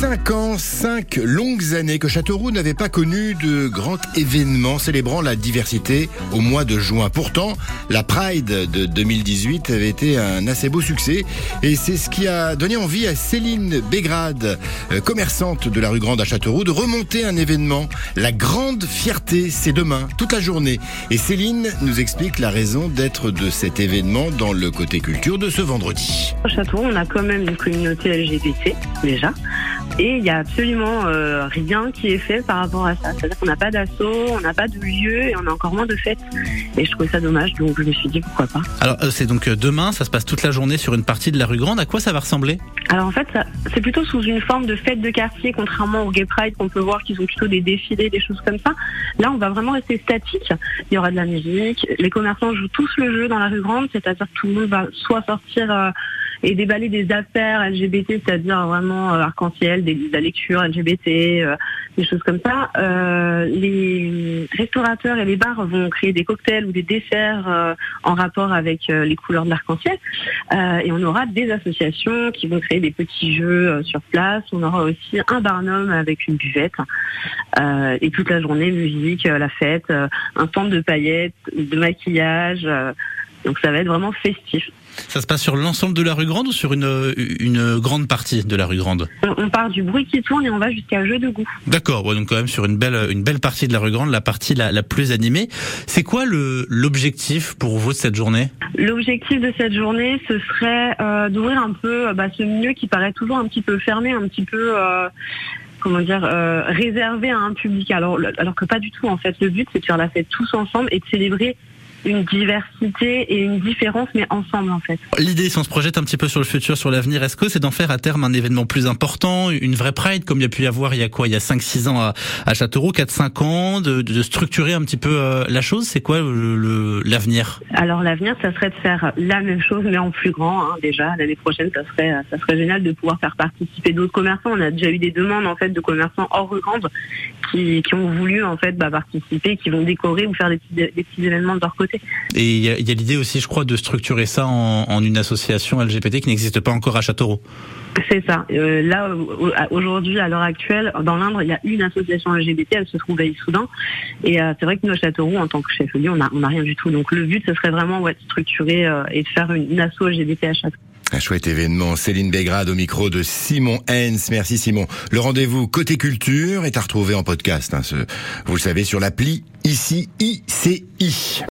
Cinq ans, cinq longues années que Châteauroux n'avait pas connu de grand événement célébrant la diversité au mois de juin. Pourtant, la Pride de 2018 avait été un assez beau succès et c'est ce qui a donné envie à Céline Bégrade, euh, commerçante de la rue Grande à Châteauroux, de remonter un événement. La grande fierté, c'est demain, toute la journée. Et Céline nous explique la raison d'être de cet événement dans le côté culture de ce vendredi. Au Châteauroux, on a quand même une communauté LGBT déjà. Et il n'y a absolument euh, rien qui est fait par rapport à ça. C'est-à-dire qu'on n'a pas d'assaut, on n'a pas de lieu et on a encore moins de fêtes. Et je trouvais ça dommage, donc je me suis dit pourquoi pas. Alors euh, c'est donc euh, demain, ça se passe toute la journée sur une partie de la rue Grande. À quoi ça va ressembler? Alors en fait, c'est plutôt sous une forme de fête de quartier, contrairement au Gay Pride qu'on peut voir qui sont plutôt des défilés, des choses comme ça. Là, on va vraiment rester statique. Il y aura de la musique. Les commerçants jouent tous le jeu dans la rue Grande, c'est-à-dire que tout le monde va soit sortir euh, et déballer des affaires LGBT, c'est-à-dire vraiment euh, arc-en-ciel, des, de la lecture LGBT, euh, des choses comme ça. Euh, les restaurateurs et les bars vont créer des cocktails ou des desserts euh, en rapport avec euh, les couleurs de l'arc-en-ciel. Euh, et on aura des associations qui vont créer des petits jeux sur place. On aura aussi un barnum avec une buvette. Et toute la journée, musique, la fête, un stand de paillettes, de maquillage. Donc ça va être vraiment festif. Ça se passe sur l'ensemble de la rue Grande ou sur une, une grande partie de la rue Grande? On, part du bruit qui tourne et on va jusqu'à jeu de goût. D'accord, ouais, donc quand même sur une belle, une belle partie de la rue Grande, la partie la, la plus animée. C'est quoi l'objectif pour vous de cette journée? L'objectif de cette journée, ce serait euh, d'ouvrir un peu euh, bah, ce milieu qui paraît toujours un petit peu fermé, un petit peu... euh, comment dire, euh, réservé à un public. Alors, alors que pas du tout, en fait. Le but, c'est de faire la fête tous ensemble et de célébrer une diversité et une différence, mais ensemble, en fait. L'idée, si on se projette un petit peu sur le futur, sur l'avenir, est-ce que c'est d'en faire à terme un événement plus important, une vraie Pride, comme il y a pu y avoir il y a quoi, il y a 5-6 ans à, à Châteauroux, 4-5 ans, de, de structurer un petit peu euh, la chose? C'est quoi l'avenir? Alors l'avenir, ça serait de faire la même chose, mais en plus grand. hein, déjà l'année prochaine, ça serait, ça serait génial de pouvoir faire participer d'autres commerçants. On a déjà eu des demandes en fait de commerçants hors grande qui, qui ont voulu en fait bah, participer, qui vont décorer ou faire des petits, des petits événements de leur côté. Et il y a, il y a l'idée aussi, je crois, de structurer ça en, en une association LGBT qui n'existe pas encore à Châteauroux. C'est ça. Euh, là au- au- aujourd'hui, à l'heure actuelle, dans l'Indre, il y a une association LGBT. Elle se trouve à Issoudun. Et euh, c'est vrai que nous à Châteauroux, en tant que chef-lieu, on a, on a rien du tout. Donc le but, ce serait vraiment ouais, de structurer euh, et de faire une, une asso LGBT à Châteauroux. Un chouette événement. Céline Bégrade au micro de Simon Hens. Merci Simon. Le rendez-vous côté culture est à retrouver en podcast. hein, ce- vous le savez sur l'appli ici ICI.